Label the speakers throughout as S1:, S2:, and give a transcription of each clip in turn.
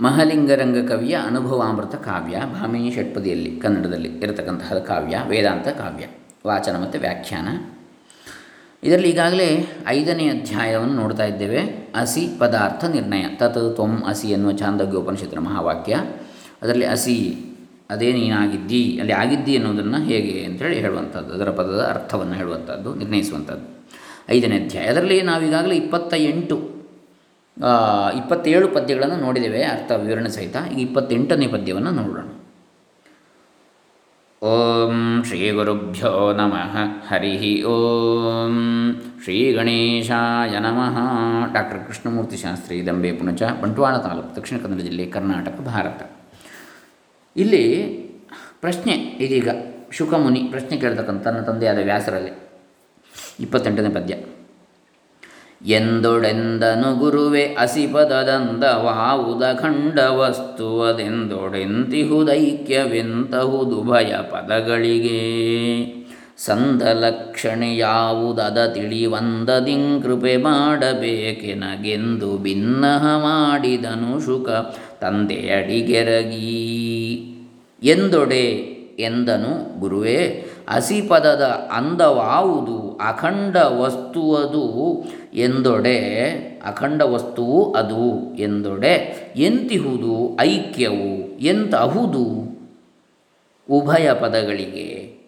S1: ಮಹಲಿಂಗರಂಗ ಕವಿಯ ಅನುಭವಾಮೃತ ಕಾವ್ಯ, ಭಾಮಿನಿ ಷಟ್ಪದಿಯಲ್ಲಿ ಕನ್ನಡದಲ್ಲಿ ಇರತಕ್ಕಂತಹ ಕಾವ್ಯ, ವೇದಾಂತ ಕಾವ್ಯ. ವಾಚನ ಮತ್ತು ವ್ಯಾಖ್ಯಾನ. ಇದರಲ್ಲಿ ಈಗಾಗಲೇ ಐದನೇ ಅಧ್ಯಾಯವನ್ನು ನೋಡ್ತಾ ಇದ್ದೇವೆ. ಅಸಿ ಪದಾರ್ಥ ನಿರ್ಣಯ. ತತ್ ತ್ವಂ ಅಸಿ ಎನ್ನುವ ಚಾಂದೋಗ್ಯ ಮಹಾವಾಕ್ಯ. ಅದರಲ್ಲಿ ಅಸಿ ಅದೇ ನೀನಾಗಿದ್ದಿ, ಅಲ್ಲಿ ಆಗಿದ್ದಿ ಅನ್ನೋದನ್ನು ಹೇಗೆ ಅಂತೇಳಿ ಹೇಳುವಂಥದ್ದು. ಅದರ ಪದದ ಅರ್ಥವನ್ನು ಹೇಳುವಂಥದ್ದು, ನಿರ್ಣಯಿಸುವಂಥದ್ದು. ಐದನೇ ಅಧ್ಯಾಯ. ಅದರಲ್ಲಿ ನಾವೀಗಾಗಲೇ ಇಪ್ಪತ್ತ ಎಂಟು ಇಪ್ಪತ್ತೇಳು ಪದ್ಯಗಳನ್ನು ನೋಡಿದ್ದೇವೆ, ಅರ್ಥ ವಿವರಣೆ ಸಹಿತ. ಈಗ ಇಪ್ಪತ್ತೆಂಟನೇ ಪದ್ಯವನ್ನು ನೋಡೋಣ. ಓಂ ಶ್ರೀ ಗುರುಭ್ಯೋ ನಮಃ. ಹರಿ ಓಂ ಶ್ರೀ ಗಣೇಶಾಯ ನಮಃ. ಡಾಕ್ಟರ್ ಕೃಷ್ಣಮೂರ್ತಿ ಶಾಸ್ತ್ರಿ, ದಂಬೆ ಪುಣಚ, ಬಂಟ್ವಾಳ ತಾಲೂಕು, ದಕ್ಷಿಣ ಕನ್ನಡ ಜಿಲ್ಲೆ, ಕರ್ನಾಟಕ, ಭಾರತ. ಇಲ್ಲಿ ಪ್ರಶ್ನೆ, ಇದೀಗ ಶುಕಮುನಿ ಪ್ರಶ್ನೆ ಕೇಳ್ತಕ್ಕಂಥ ತನ್ನ ತಂದೆಯಾದ ವ್ಯಾಸರಲ್ಲಿ. ಇಪ್ಪತ್ತೆಂಟನೇ ಪದ್ಯ. ಎಂದೊಡೆಂದನು ಗುರುವೆ ಅಸಿಪದದಂದವಾವುದ ಖಂಡ ವಸ್ತುವದೆಂದೊಡೆಂತಿಹುದೈಕ್ಯವೆಂತಹುದು ಭಯ ಪದಗಳಿಗೆ ಸಂದಲಕ್ಷಣೆಯಾವುದದ ತಿಳಿವಂದದಿಂ ಕೃಪೆ ಮಾಡಬೇಕೆನಗೆಂದು ಭಿನ್ನಹ ಮಾಡಿದನು ಶುಕ ತಂದೆಯಡಿಗೆರಗಿ. ಎಂದೊಡೆ ಎಂದನು ಗುರುವೇ ಅಸಿಪದದ ಅಂದವಾವುದು ಅಖಂಡ ವಸ್ತುವದು ಎಂದೊಡೆ ಅಖಂಡ ವಸ್ತುವು ಅದು ಎಂದೊಡೆ ಎಂತಿಹುದು ಐಕ್ಯವು ಎಂತಹುದು? ಉಭಯ ಪದಗಳಿಗೆ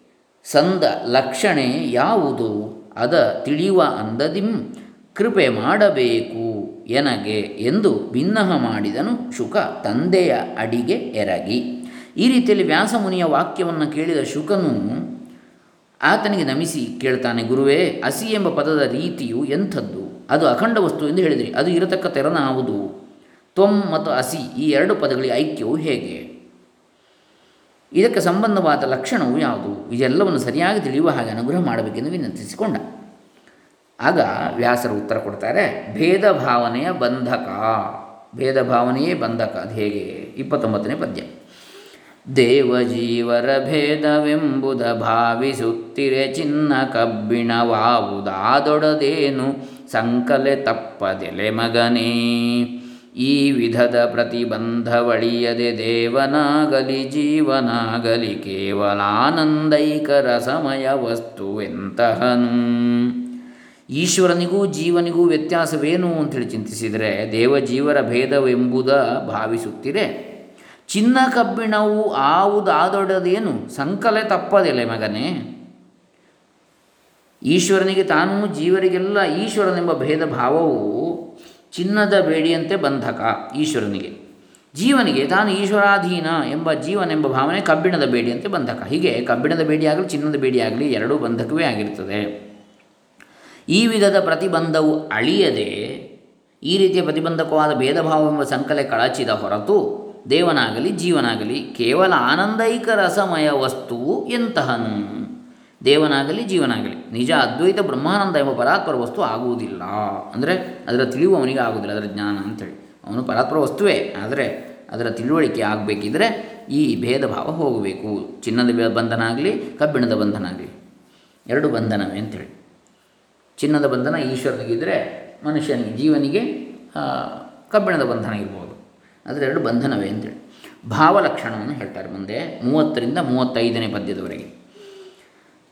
S1: ಸಂದ ಲಕ್ಷಣೆ ಯಾವುದು? ಅದ ತಿಳಿಯುವ ಅಂದದಿಂ ಕೃಪೆ ಮಾಡಬೇಕು ಎನಗೆ ಎಂದು ಭಿನ್ನಹ ಮಾಡಿದನು ಶುಕ ತಂದೆಯ ಅಡಿಗೆ ಎರಗಿ. ಈ ರೀತಿಯಲ್ಲಿ ವ್ಯಾಸಮುನಿಯ ವಾಕ್ಯವನ್ನು ಕೇಳಿದ ಶುಕನು ಆತನಿಗೆ ನಮಿಸಿ ಕೇಳ್ತಾನೆ, ಗುರುವೇ ಅಸಿ ಎಂಬ ಪದದ ರೀತಿಯು ಎಂಥದ್ದು? ಅದು ಅಖಂಡ ವಸ್ತು ಎಂದು ಹೇಳಿದಿರಿ, ಅದು ಇರತಕ್ಕ ತೆರನಾವುದು ತ್ವಂ ಮತ್ತು ಅಸಿ ಈ ಎರಡು ಪದಗಳಿಗೆ ಐಕ್ಯವು ಹೇಗೆ? ಇದಕ್ಕೆ ಸಂಬಂಧವಾದ ಲಕ್ಷಣವು ಯಾವುದು? ಇದೆಲ್ಲವನ್ನು ಸರಿಯಾಗಿ ತಿಳಿಯುವ ಹಾಗೆ ಅನುಗ್ರಹ ಮಾಡಬೇಕೆಂದು ವಿನಂತಿಸಿಕೊಂಡ. ಆಗ ವ್ಯಾಸರು ಉತ್ತರ ಕೊಡ್ತಾರೆ, ಭೇದ ಭಾವನೆಯ ಬಂಧಕ. ಭೇದ ಭಾವನೆಯೇ ಬಂಧಕ, ಅದು ಹೇಗೆ? ಇಪ್ಪತ್ತೊಂಬತ್ತನೇ ಪದ್ಯ. ದೇವಜೀವರ ಭೇದವೆಂಬುದ ಭಾವಿಸುತ್ತಿರೆ ಚಿನ್ನ ಕಬ್ಬಿಣವಾವುದಾದೊಡದೇನು ಸಂಕಲೆ ತಪ್ಪದೆಲೆ ಮಗನೇ ಈ ವಿಧದ ಪ್ರತಿಬಂಧವಳಿಯದೆ ದೇವನಾಗಲಿ ಜೀವನಾಗಲಿ ಕೇವಲ ಆನಂದೈಕ ರಸಮಯ ವಸ್ತುವೆಂತಹನು ಈಶ್ವರನಿಗೂ ಜೀವನಿಗೂ ವ್ಯತ್ಯಾಸವೇನು ಅಂತೇಳಿ ಚಿಂತಿಸಿದರೆ ದೇವಜೀವರ ಭೇದವೆಂಬುದ ಭಾವಿಸುತ್ತಿರೆ ಚಿನ್ನ ಕಬ್ಬಿಣವು ಆವುದಾದೊಡದೇನು? ಸಂಕಲೆ ತಪ್ಪದಿಲ್ಲ ಮಗನೇ. ಈಶ್ವರನಿಗೆ ತಾನು ಜೀವರಿಗೆಲ್ಲ ಈಶ್ವರನೆಂಬ ಭೇದ ಭಾವವು ಚಿನ್ನದ ಬೇಡಿಯಂತೆ ಬಂಧಕ ಈಶ್ವರನಿಗೆ. ಜೀವನಿಗೆ ತಾನು ಈಶ್ವರಾಧೀನ ಎಂಬ ಜೀವನೆಂಬ ಭಾವನೆ ಕಬ್ಬಿಣದ ಬೇಡಿಯಂತೆ ಬಂಧಕ. ಹೀಗೆ ಕಬ್ಬಿಣದ ಬೇಡಿಯಾಗಲಿ ಚಿನ್ನದ ಬೇಡಿಯಾಗಲಿ ಎರಡೂ ಬಂಧಕವೇ ಆಗಿರ್ತದೆ ಈ ವಿಧದ ಪ್ರತಿಬಂಧವು ಅಳಿಯದೆ ಈ ರೀತಿಯ ಪ್ರತಿಬಂಧಕವಾದ ಭೇದಭಾವವೆಂಬ ಸಂಕಲೆ ಕಳಚಿದ ಹೊರತು ದೇವನಾಗಲಿ ಜೀವನಾಗಲಿ ಕೇವಲ ಆನಂದೈಕ ರಸಮಯ ವಸ್ತುವು ಎಂತಹನು? ದೇವನಾಗಲಿ ಜೀವನಾಗಲಿ, ನಿಜ ಅದ್ವೈತ ಬ್ರಹ್ಮಾನಂದ ಎಂಬ ಪರಾತ್ಪರ ವಸ್ತು ಆಗುವುದಿಲ್ಲ. ಅಂದರೆ ಅದರ ತಿಳಿವು ಅವನಿಗೆ ಆಗುವುದಿಲ್ಲ, ಅದರ ಜ್ಞಾನ ಅಂತೇಳಿ. ಅವನು ಪರಾತ್ಪರ ವಸ್ತುವೇ, ಆದರೆ ಅದರ ತಿಳುವಳಿಕೆ ಆಗಬೇಕಿದ್ರೆ ಈ ಭೇದ ಭಾವ ಹೋಗಬೇಕು. ಚಿನ್ನದ ಬಂಧನ ಆಗಲಿ ಕಬ್ಬಿಣದ ಬಂಧನ ಆಗಲಿ ಎರಡು ಬಂಧನವೇ ಅಂತೇಳಿ. ಚಿನ್ನದ ಬಂಧನ ಈಶ್ವರನಿಗಿದ್ದರೆ ಮನುಷ್ಯನಿಗೆ, ಜೀವನಿಗೆ ಕಬ್ಬಿಣದ ಬಂಧನ ಇರ್ಬೋದು. ಅದರ ಎರಡು ಬಂಧನವೇ ಅಂತೇಳಿ. ಭಾವಲಕ್ಷಣವನ್ನು ಹೇಳ್ತಾರೆ ಮುಂದೆ ಮೂವತ್ತರಿಂದ ಮೂವತ್ತೈದನೇ ಪದ್ಯದವರೆಗೆ.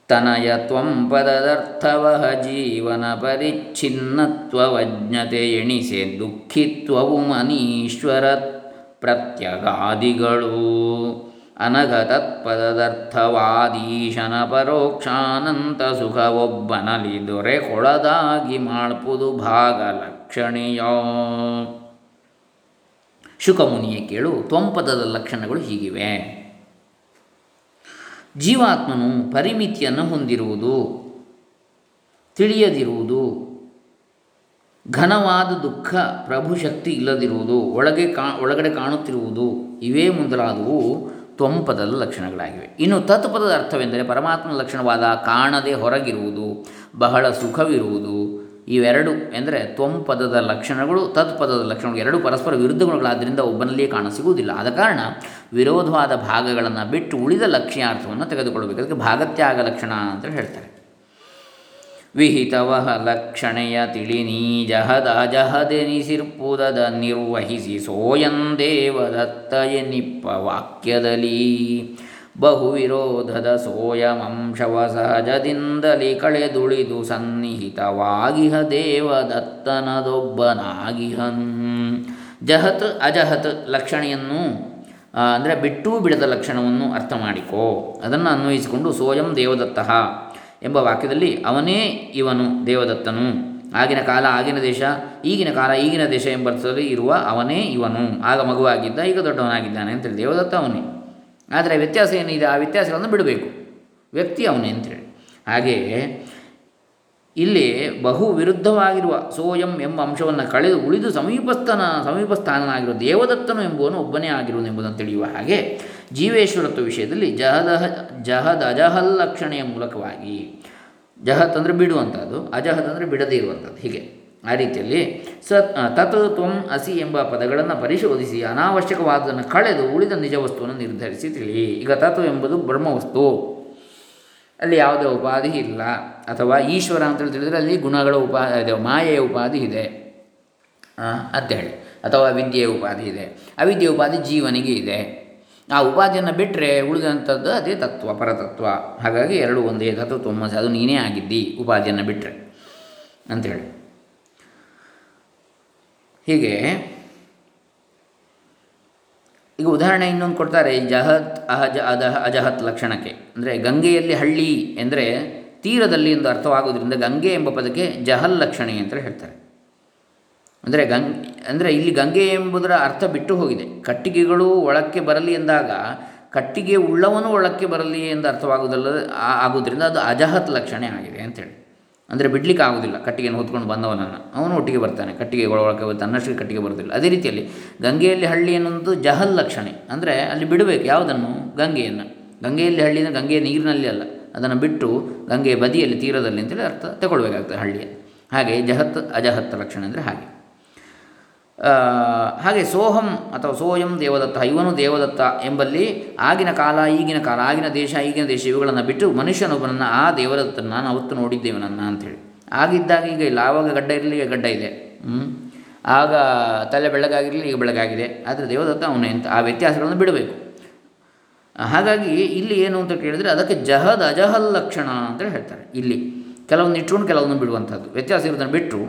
S1: ತನಯ ತ್ವಂ ಪದದರ್ಥವಹ ಜೀವನ ಪರಿಚ್ಛಿನ್ನತ್ವವಜ್ಞತೆ ಎಣಿಸೆ ದುಃಖಿತ್ವವು ಮನೀಶ್ವರ ಪ್ರತ್ಯಗಾದಿಗಳು. ಅನಘ ತತ್ಪದದರ್ಥವಾದೀಶನ ಪರೋಕ್ಷಾನಂತ ಸುಖವೊಬ್ಬನಲಿ ದೊರೆ ಕೊಳದಾಗಿ ಮಾಡ್ಪುದು ಭಾಗ ಲಕ್ಷಣೀಯ ಶುಕಮುನಿಯೇ ಕೇಳು, ತ್ವಂಪದದ ಲಕ್ಷಣಗಳು ಹೀಗಿವೆ. ಜೀವಾತ್ಮನು ಪರಿಮಿತಿಯನ್ನು ಹೊಂದಿರುವುದು, ತಿಳಿಯದಿರುವುದು, ಘನವಾದ ದುಃಖ ಪ್ರಭುಶಕ್ತಿ ಇಲ್ಲದಿರುವುದು, ಒಳಗೆ ಕಾ, ಒಳಗಡೆ ಕಾಣುತ್ತಿರುವುದು, ಇವೇ ಮುಂದಲಾದವು ತ್ವಂಪದದ ಲಕ್ಷಣಗಳಾಗಿವೆ. ಇನ್ನು ತತ್ಪದದ ಅರ್ಥವೆಂದರೆ ಪರಮಾತ್ಮನ ಲಕ್ಷಣವಾದ ಕಾಣದೆ ಹೊರಗಿರುವುದು, ಬಹಳ ಸುಖವಿರುವುದು ಇವೆರಡು ಎಂದರೆ ತ್ವಂಪದದ ಲಕ್ಷಣಗಳು ತತ್ಪದದ ಲಕ್ಷಣಗಳು, ಎರಡು ಪರಸ್ಪರ ವಿರುದ್ಧ ಗುಣಗಳಾದ್ದರಿಂದ ಒಬ್ಬನಲ್ಲಿಯೇ ಕಾಣಸಿಗುವುದಿಲ್ಲ ಆದ ಕಾರಣ ವಿರೋಧವಾದ ಭಾಗಗಳನ್ನು ಬಿಟ್ಟು ಉಳಿದ ಲಕ್ಷ್ಯಾರ್ಥವನ್ನು ತೆಗೆದುಕೊಳ್ಳಬೇಕು. ಅದಕ್ಕೆ ಭಾಗತ್ಯಾಗ ಲಕ್ಷಣ ಅಂತ ಹೇಳ್ತಾರೆ. ವಿಹಿತವಹ ಲಕ್ಷಣೆಯ ತಿಳಿ ನೀ ಜಹದ ಜಹದೆನಿಸಿರ್ಪುದದ ನಿರ್ವಹಿಸಿ ಸೋಯಂ ದೇವದತ್ತ ಎನಿಪ್ಪ ವಾಕ್ಯದಲ್ಲಿ ಬಹು ವಿರೋಧದ ಸೋಯಮಂಶವ ಸಹಜದಿಂದಲೇ ಕಳೆದುಳಿದು ಸನ್ನಿಹಿತವಾಗಿಹ ದೇವದತ್ತನದೊಬ್ಬನಾಗಿಹನ್. ಜಹತ್ ಅಜಹತ್ ಲಕ್ಷಣೆಯನ್ನು ಅಂದರೆ ಬಿಟ್ಟೂ ಬಿಡದ ಲಕ್ಷಣವನ್ನು ಅರ್ಥ ಮಾಡಿಕೋ. ಅದನ್ನು ಅನ್ವಯಿಸಿಕೊಂಡು ಸೋಯಂ ದೇವದತ್ತ ಎಂಬ ವಾಕ್ಯದಲ್ಲಿ ಅವನೇ ಇವನು ದೇವದತ್ತನು. ಆಗಿನ ಕಾಲ ಆಗಿನ ದೇಶ, ಈಗಿನ ಕಾಲ ಈಗಿನ ದೇಶ ಎಂಬರ್ಥದಲ್ಲಿ ಇರುವ ಅವನೇ ಇವನು. ಆಗ ಮಗುವಾಗಿದ್ದ, ಈಗ ದೊಡ್ಡವನಾಗಿದ್ದಾನೆ ಅಂತೇಳಿ ದೇವದತ್ತ ಅವನೇ. ಆದರೆ ವ್ಯತ್ಯಾಸ ಏನಿದೆ? ಆ ವ್ಯತ್ಯಾಸಗಳನ್ನು ಬಿಡಬೇಕು. ವ್ಯಕ್ತಿ ಅವನೇ ಅಂತೇಳಿ. ಹಾಗೆಯೇ ಇಲ್ಲಿ ಬಹು ವಿರುದ್ಧವಾಗಿರುವ ಸೋಯಂ ಎಂಬ ಅಂಶವನ್ನು ಕಳೆದು ಉಳಿದು ಸಮೀಪಸ್ಥನ, ಸಮೀಪಸ್ಥಾನನಾಗಿರುವ ದೇವದತ್ತನು ಎಂಬುವನು ಒಬ್ಬನೇ ಆಗಿರುವುದು ಎಂಬುದನ್ನು ತಿಳಿಯುವ ಹಾಗೆ ಜೀವೇಶ್ವರತ್ವ ವಿಷಯದಲ್ಲಿ ಜಹದಹ ಜಹದ ಅಜಹಲ್ ಲಕ್ಷಣೆಯ ಮೂಲಕವಾಗಿ, ಜಹತ್ ಅಂದರೆ ಬಿಡುವಂಥದ್ದು ಅಜಹದ್ ಅಂದರೆ ಬಿಡದೇ ಇರುವಂಥದ್ದು ಹೀಗೆ. ಆ ರೀತಿಯಲ್ಲಿ ಸ ತತ್ ತ್ವಂ ಅಸಿ ಎಂಬ ಪದಗಳನ್ನು ಪರಿಶೋಧಿಸಿ ಅನಾವಶ್ಯಕವಾದದನ್ನು ಕಳೆದು ಉಳಿದ ನಿಜ ವಸ್ತುವನ್ನು ನಿರ್ಧರಿಸಿ ತಿಳಿ ಈಗ ತತ್ವ ಎಂಬುದು ಬ್ರಹ್ಮವಸ್ತು ಅಲ್ಲಿ ಯಾವುದೇ ಉಪಾಧಿ ಇಲ್ಲ. ಅಥವಾ ಈಶ್ವರ ಅಂತೇಳಿ ತಿಳಿದರೆ ಅಲ್ಲಿ ಗುಣಗಳ ಇದೆ ಮಾಯೆಯ ಉಪಾಧಿ ಇದೆ. ಅಂತೇಳಿ ಅಥವಾ ವಿದ್ಯೆಯ ಉಪಾಧಿ ಇದೆ. ಅವಿದ್ಯೆಯ ಉಪಾಧಿ ಜೀವನಿಗೆ ಇದೆ. ಆ ಉಪಾಧಿಯನ್ನು ಬಿಟ್ಟರೆ ಉಳಿದಂಥದ್ದು ಅದೇ ತತ್ವ, ಪರತತ್ವ. ಹಾಗಾಗಿ ಎರಡು ಒಂದೇ ತತ್ವ ತೊಮ್ಮಸಿ ಅದು ನೀನೇ ಆಗಿದ್ದಿ ಉಪಾಧಿಯನ್ನು ಬಿಟ್ಟರೆ ಅಂಥೇಳಿ ಹೀಗೆ ಈಗ ಉದಾಹರಣೆ ಇನ್ನೊಂದು ಕೊಡ್ತಾರೆ ಜಹತ್, ಅಹಜ ಅದಹ ಅಜಹತ್ ಲಕ್ಷಣಕ್ಕೆ. ಅಂದರೆ ಗಂಗೆಯಲ್ಲಿ ಹಳ್ಳಿ ಎಂದರೆ ತೀರದಲ್ಲಿ ಎಂದು ಅರ್ಥವಾಗುವುದರಿಂದ ಗಂಗೆ ಎಂಬ ಪದಕ್ಕೆ ಜಹಲ್ ಲಕ್ಷಣೆ ಅಂತ ಹೇಳ್ತಾರೆ. ಅಂದರೆ ಗಂ, ಅಂದರೆ ಇಲ್ಲಿ ಗಂಗೆ ಎಂಬುದರ ಅರ್ಥ ಬಿಟ್ಟು ಹೋಗಿದೆ. ಕಟ್ಟಿಗೆಗಳು ಒಳಕ್ಕೆ ಬರಲಿ ಎಂದಾಗ ಕಟ್ಟಿಗೆ ಉಳ್ಳವನು ಒಳಕ್ಕೆ ಬರಲಿ ಎಂದು ಅರ್ಥವಾಗುವುದಲ್ಲ ಆಗುವುದರಿಂದ ಅದು ಅಜಹತ್ ಲಕ್ಷಣೆ ಆಗಿದೆ ಅಂತೇಳಿ ಅಂದರೆ ಬಿಡ್ಲಿಕ್ಕೆ ಆಗೋದಿಲ್ಲ ಕಟ್ಟಿಗೆಯನ್ನು ಹೊತ್ಕೊಂಡು ಬಂದವನನ್ನು. ಅವನು ಒಟ್ಟಿಗೆ ಬರ್ತಾನೆ, ಕಟ್ಟಿಗೆ ಒಳಗೆ ತನ್ನಷ್ಟಕ್ಕೆ ಕಟ್ಟಿಗೆ ಬರೋದಿಲ್ಲ. ಅದೇ ರೀತಿಯಲ್ಲಿ ಗಂಗೆಯಲ್ಲಿ ಹಳ್ಳಿ ಅನ್ನೋದು ಜಹಲ್ ಲಕ್ಷಣೆ. ಅಂದರೆ ಅಲ್ಲಿ ಬಿಡಬೇಕು, ಯಾವುದನ್ನು? ಗಂಗೆಯನ್ನು. ಗಂಗೆಯಲ್ಲಿ ಹಳ್ಳಿನ ಗಂಗೆಯ ನೀರಿನಲ್ಲಿ ಅಲ್ಲ, ಅದನ್ನು ಬಿಟ್ಟು ಗಂಗೆಯ ಬದಿಯಲ್ಲಿ ತೀರದಲ್ಲಿ ಅಂತೇಳಿ ಅರ್ಥ ತಗೊಳ್ಬೇಕಾಗ್ತದೆ ಹಳ್ಳಿಯ. ಹಾಗೆ ಜಹತ್, ಅಜಹತ್ ಲಕ್ಷಣೆ ಅಂದರೆ ಹಾಗೆ. ಹಾಗೆ ಸೋಹಂ ಅಥವಾ ಸೋಯಂ ದೇವದತ್ತ, ಇವನು ದೇವದತ್ತ ಎಂಬಲ್ಲಿ ಆಗಿನ ಕಾಲ, ಈಗಿನ ಕಾಲ, ಆಗಿನ ದೇಶ, ಈಗಿನ ದೇಶ ಇವುಗಳನ್ನು ಬಿಟ್ಟು ಮನುಷ್ಯನೊಬ್ಬನನ್ನು ಆ ದೇವದತ್ತನ ನಾನು ಅವತ್ತು ನೋಡಿದ್ದೇವೆ ನನ್ನ ಅಂಥೇಳಿ ಆಗಿದ್ದಾಗ ಈಗ ಇಲ್ಲ, ಆವಾಗ ಗಡ್ಡ ಇರಲಿ, ಈಗ ಗಡ್ಡ ಇದೆ. ಆಗ ತಲೆ ಬೆಳಗಾಗಿರಲಿ ಈಗ ಬೆಳಗಾಗಿದೆ ಆದರೆ ದೇವದತ್ತ ಅವನೇ ಅಂತ ಆ ವ್ಯತ್ಯಾಸಗಳನ್ನು ಬಿಡಬೇಕು. ಹಾಗಾಗಿ ಇಲ್ಲಿ ಏನು ಅಂತ ಕೇಳಿದರೆ ಅದಕ್ಕೆ ಜಹದ್ ಅಜಹಲ್ ಲಕ್ಷಣ ಅಂತೇಳಿ ಹೇಳ್ತಾರೆ. ಇಲ್ಲಿ ಕೆಲವೊಂದು ಇಟ್ಕೊಂಡು ಕೆಲವೊಂದು ಬಿಡುವಂಥದ್ದು. ವ್ಯತ್ಯಾಸ ಇರೋದನ್ನು ಬಿಟ್ಟರು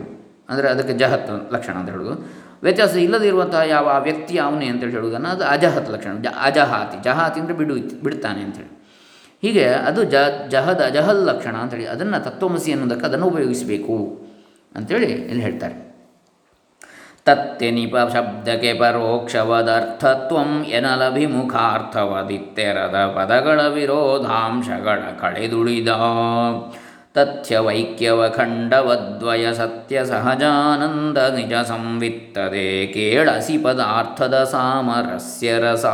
S1: ಅಂದರೆ ಅದಕ್ಕೆ ಜಹತ್ ಲಕ್ಷಣ ಅಂತ ಹೇಳೋದು. ವ್ಯತ್ಯಾಸ ಇಲ್ಲದಿರುವಂತಹ ಯಾವ ವ್ಯಕ್ತಿ ಅವನೇ ಅಂತೇಳಿ ಹೇಳುವುದನ್ನು ಅದು ಅಜಹತ್ ಲಕ್ಷಣ. ಜ ಅಜಹಾತಿ. ಜಹಾತಿ ಅಂದರೆ ಬಿಡು ಬಿಡ್ತಾನೆ ಅಂತೇಳಿ ಹೀಗೆ ಅದು ಜ ಜಹದ, ಅಜಹಲ್ ಲಕ್ಷಣ ಅಂತೇಳಿ ಅದನ್ನು ತತ್ವಮಸಿ ಅನ್ನೋದಕ್ಕೆ ಅದನ್ನು ಉಪಯೋಗಿಸಬೇಕು ಅಂತೇಳಿ ಇಲ್ಲಿ ಹೇಳ್ತಾರೆ. ತತ್ತೆನಿಪ ಶಬ್ದಕ್ಕೆ ಪರೋಕ್ಷವದರ್ಥತ್ವಂ ಎನಲಭಿಮುಖಾರ್ಥವದಿತ್ತೆರದ ಪದಗಳ ವಿರೋಧಾಂಶಗಳ ಕಳೆದುಳಿದ ತಥ್ಯವೈಕ್ಯವಖಂಡವದ್ವಯ ಸತ್ಯ ಸಹಜಾನಂದ ನಿಜ ಸಂವಿತ್ತದೆ ಕೇಳಸಿ ಪದಾರ್ಥದ ಸಾಮರಸ್ಯ ರಸ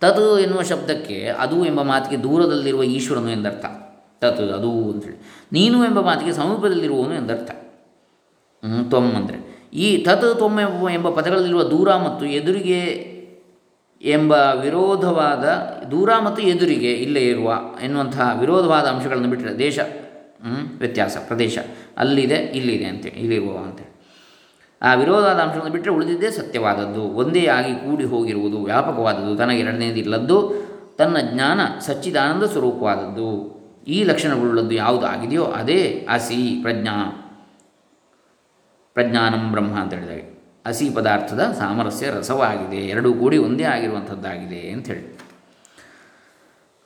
S1: ತತ್ ಎನ್ನುವ ಶಬ್ದಕ್ಕೆ ಅದು ಎಂಬ ಮಾತಿಗೆ ದೂರದಲ್ಲಿರುವ ಈಶ್ವರನು ಎಂದರ್ಥ. ತತ್ ಅದು ಅಂತೇಳಿ. ನೀನು ಎಂಬ ಮಾತಿಗೆ ಸಮೀಪದಲ್ಲಿರುವವನು ಎಂದರ್ಥ. ತ್ವಮ್ ಅಂದರೆ. ಈ ತತ್ ತ್ವಮ್ ಎಂಬ ಪದಗಳಲ್ಲಿರುವ ದೂರ ಮತ್ತು ಎದುರಿಗೆ ಎಂಬ ವಿರೋಧವಾದ ದೂರ ಮತ್ತು ಎದುರಿಗೆ ಇಲ್ಲೇ ಇರುವ ಎನ್ನುವಂತಹ ವಿರೋಧವಾದ ಅಂಶಗಳನ್ನು ಬಿಟ್ಟರೆ ದೇಶ ವ್ಯತ್ಯಾಸ, ಪ್ರದೇಶ ಅಲ್ಲಿದೆ, ಇಲ್ಲಿದೆ ಅಂತೇಳಿ ಇಲ್ಲಿರುವ ಅಂತೇಳಿ ಆ ವಿರೋಧವಾದ ಅಂಶಗಳನ್ನು ಬಿಟ್ಟರೆ ಉಳಿದಿದ್ದೇ ಸತ್ಯವಾದದ್ದು. ಒಂದೇ ಆಗಿ ಕೂಡಿ ಹೋಗಿರುವುದು ವ್ಯಾಪಕವಾದದ್ದು. ತನಗೆ ಎರಡನೇದಿಲ್ಲದ್ದು ತನ್ನ ಜ್ಞಾನ ಸಚ್ಚಿದಾನಂದ ಸ್ವರೂಪವಾದದ್ದು. ಈ ಲಕ್ಷಣಗಳುಳ್ಳದ್ದು ಯಾವುದು ಆಗಿದೆಯೋ ಅದೇ ಅಸಿ ಪ್ರಜ್ಞಾ. ಪ್ರಜ್ಞಾನಂ ಬ್ರಹ್ಮ ಅಂತ ಹೇಳಿದಾಗ. ಹಸಿ ಪದಾರ್ಥದ ಸಾಮರಸ್ಯ ರಸವಾಗಿದೆ. ಎರಡೂ ಕೂಡಿ ಒಂದೇ ಆಗಿರುವಂಥದ್ದಾಗಿದೆ ಅಂಥೇಳಿ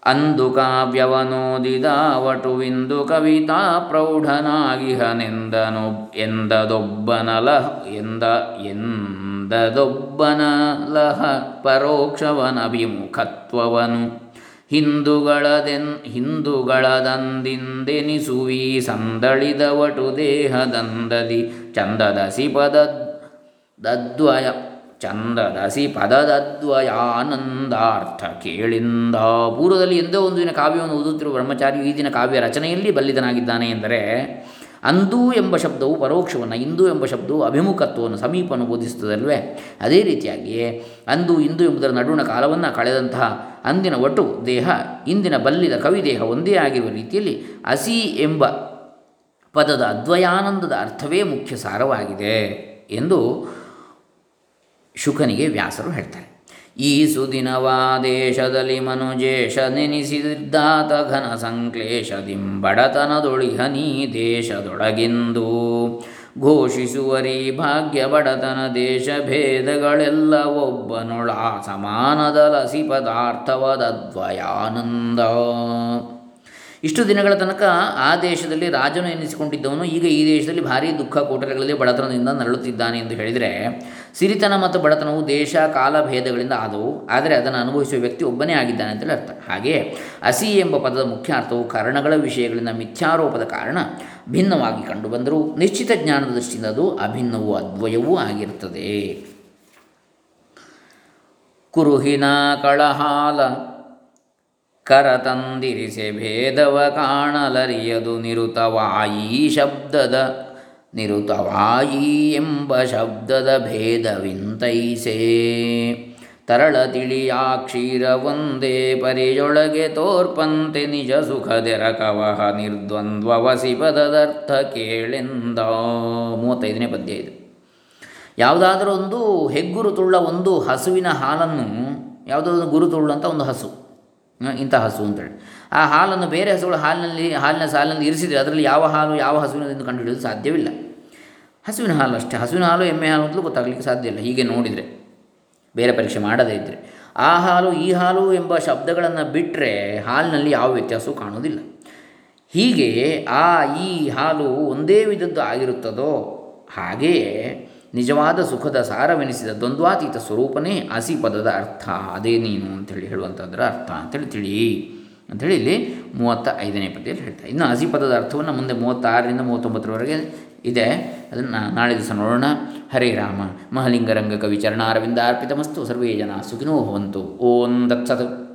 S1: ಅಂದು ಕಾವ್ಯವನೋದಿದಾವಟುವಿಂದು ಕವಿತಾ ಪ್ರೌಢನಾಗಿಹನೆಂದನು ಎಂದದೊಬ್ಬನಲ ಎಂದ ಎಂದದೊಬ್ಬನಲಹ ಪರೋಕ್ಷವನಭಿಮುಖತ್ವವನು. ಹಿಂದುಗಳದೆನ್ ಹಿಂದುಗಳದಂದಿಂದೆನಿಸುವಿ ಸಂದಳಿದವಟು ದೇಹದಂದದಿ ಚಂದದ ಸಿಪದ ದದ್ವಯ ಚಂದದಸಿ ಪದದದ್ವಯಾನಂದಾರ್ಥ ಕೇಳಿಂದ. ಪೂರ್ವದಲ್ಲಿ ಎಂದೋ ಒಂದು ದಿನ ಕಾವ್ಯವನ್ನು ಓದುತ್ತಿರುವ ಬ್ರಹ್ಮಚಾರಿಯು ಈ ದಿನ ಕಾವ್ಯ ರಚನೆಯಲ್ಲಿ ಬಲ್ಲಿದನಾಗಿದ್ದಾನೆ ಎಂದರೆ, ಅಂದು ಎಂಬ ಶಬ್ದವು ಪರೋಕ್ಷವನ್ನು, ಇಂದು ಎಂಬ ಶಬ್ದವು ಅಭಿಮುಖತ್ವವನ್ನು, ಸಮೀಪವನ್ನು ಬೋಧಿಸುತ್ತದಲ್ವೇ? ಅದೇ ರೀತಿಯಾಗಿ ಅಂದು, ಇಂದು ಎಂಬುದರ ನಡುವಿನ ಕಾಲವನ್ನು ಕಳೆದಂತಹ ಅಂದಿನ ಒಟ್ಟು ದೇಹ, ಇಂದಿನ ಬಲ್ಲಿದ ಕವಿ ದೇಹ ಒಂದೇ ಆಗಿರುವ ರೀತಿಯಲ್ಲಿ ಅಸಿ ಎಂಬ ಪದದ ಅದ್ವಯಾನಂದದ ಅರ್ಥವೇ ಮುಖ್ಯ ಸಾರವಾಗಿದೆ ಎಂದು ಶುಕನಿಗೆ ವ್ಯಾಸರು ಹೇಳ್ತಾರೆ. ಈ ಸುದಿನವಾದೇಶದಲ್ಲಿ ಮನುಜೇಶ ನೆನೆಸಿದ್ದಾತ ಘನ ಸಂಕ್ಲೇಶದಿಂಬಡತನದೊಳಿಹ ನೀ ದೇಶದೊಳಗೆಂದು. ಘೋಷಿಸುವರಿ ಭಾಗ್ಯ ಬಡತನ ದೇಶ ಭೇದಗಳೆಲ್ಲ ಒಬ್ಬನೊಳ ಸಮಾನದಲಸಿ ಪದಾರ್ಥವದದ್ವಯಾನಂದ ಇಷ್ಟು ದಿನಗಳ ತನಕ ಆ ದೇಶದಲ್ಲಿ ರಾಜನು ಎನಿಸಿಕೊಂಡಿದ್ದವನು ಈಗ ಈ ದೇಶದಲ್ಲಿ ಭಾರೀ ದುಃಖ ಕೋಟರಗಳಲ್ಲಿ ಬಡತನದಿಂದ ನರಳುತ್ತಿದ್ದಾನೆ ಎಂದು ಹೇಳಿದರೆ, ಸಿರಿತನ ಮತ್ತು ಬಡತನವು ದೇಶ, ಕಾಲ ಭೇದಗಳಿಂದ ಆದವು. ಆದರೆ ಅದನ್ನು ಅನುಭವಿಸುವ ವ್ಯಕ್ತಿ ಒಬ್ಬನೇ ಆಗಿದ್ದಾನೆ ಅಂತೇಳಿ ಅರ್ಥ. ಹಾಗೆಯೇ ಅಸಿ ಎಂಬ ಪದದ ಮುಖ್ಯ ಅರ್ಥವು ಕಾರಣಗಳ ವಿಷಯಗಳಿಂದ ಮಿಥ್ಯಾರೋಪದ ಕಾರಣ ಭಿನ್ನವಾಗಿ ಕಂಡುಬಂದರೂ, ನಿಶ್ಚಿತ ಜ್ಞಾನದ ದೃಷ್ಟಿಯಿಂದ ಅದು ಅಭಿನ್ನವೂ ಅದ್ವಯವೂ ಆಗಿರುತ್ತದೆ. ಕುರುಹಿನ ಕಳಹಾಲ ಕರತಂದಿರಿಸೆ ಭೇದವ ಕಾಣಲರಿಯದು ನಿರುತವಾಯಿ ಶಬ್ದದ ನಿರುತವಾಯಿ ಎಂಬ ಶಬ್ದದ ಭೇದವಿಂತೈಸೆ. ತರಳ ತಿಳಿಯ ಕ್ಷೀರ ಒಂದೇ ಪರಿಯೊಳಗೆ ತೋರ್ಪಂತೆ ನಿಜ ಸುಖದೆರಕವಹ ನಿರ್ದ್ವಂದ್ವವಸಿ ಪದದರ್ಥ ಕೇಳೆಂದ. ಮೂವತ್ತೈದನೇ ಪದ್ಯ ಇದು ಯಾವುದಾದರೂ ಒಂದು ಹೆಗ್ಗುರುತುಳ್ಳ ಒಂದು ಹಸುವಿನ ಹಾಲನ್ನು ಯಾವುದಾದ್ರೂ ಗುರುತುಳ್ಳ ಒಂದು ಹಸು. ಇಂಥ ಹಸು ಅಂತೇಳಿ ಆ ಹಾಲನ್ನು ಬೇರೆ ಹಸುಗಳು ಹಾಲಿನಲ್ಲಿ, ಹಾಲಿನ ಸಾಲಿನಲ್ಲಿ ಇರಿಸಿದರೆ ಅದರಲ್ಲಿ ಯಾವ ಹಾಲು, ಯಾವ ಹಸುವಿನದೆಂದು ಕಂಡುಹಿಡಿಯಲು ಸಾಧ್ಯವಿಲ್ಲ. ಹಸುವಿನ ಹಾಲು ಅಷ್ಟೇ. ಹಸುವಿನ ಹಾಲು, ಎಮ್ಮೆ ಹಾಲು ಅಂತಲೂ ಗೊತ್ತಾಗಲಿಕ್ಕೆ ಸಾಧ್ಯ ಇಲ್ಲ. ಹೀಗೆ ನೋಡಿದರೆ, ಬೇರೆ ಪರೀಕ್ಷೆ ಮಾಡದೇ ಇದ್ದರೆ ಆ ಹಾಲು, ಈ ಹಾಲು ಎಂಬ ಶಬ್ದಗಳನ್ನು ಬಿಟ್ಟರೆ ಹಾಲಿನಲ್ಲಿ ಯಾವ ವ್ಯತ್ಯಾಸವೂ ಕಾಣೋದಿಲ್ಲ ಹೀಗೆ ಆ ಈ ಹಾಲು ಒಂದೇ ವಿಧದ್ದು ಆಗಿರುತ್ತದೋ ಹಾಗೆಯೇ ನಿಜವಾದ ಸುಖದ ಸಾರವೆನಿಸಿದ ದ್ವಂದ್ವಾತೀತ ಸ್ವರೂಪನೇ ಹಸಿ ಪದದ ಅರ್ಥ. ಅದೇ ನೀನು ಅಂಥೇಳಿ ಹೇಳುವಂಥದ್ರ ಅರ್ಥ ಅಂತೇಳಿ ತಿಳಿ. ಅಂಥೇಳಿ ಇಲ್ಲಿ ಮೂವತ್ತ ಐದನೇ ಪದ್ಯದಲ್ಲಿ ಹೇಳ್ತಾರೆ ಇನ್ನು ಹಸಿ ಪದದ ಅರ್ಥವನ್ನು ಮುಂದೆ ಮೂವತ್ತಾರರಿಂದ ಮೂವತ್ತೊಂಬತ್ತರವರೆಗೆ ಇದೆ. ಅದನ್ನು ನಾಳೆ ದಿವಸ ನೋಡೋಣ. ಹರೇ ರಾಮ. ಮಹಲಿಂಗರಂಗ ಕವಿ ಚರಣಾರವಿಂದ ಅರ್ಪಿತಮಸ್ತು ಸರ್ವೇ ಜನ ಸುಖಿನೋ ಭವಂತು. ಓಂ ದತ್ಸತ್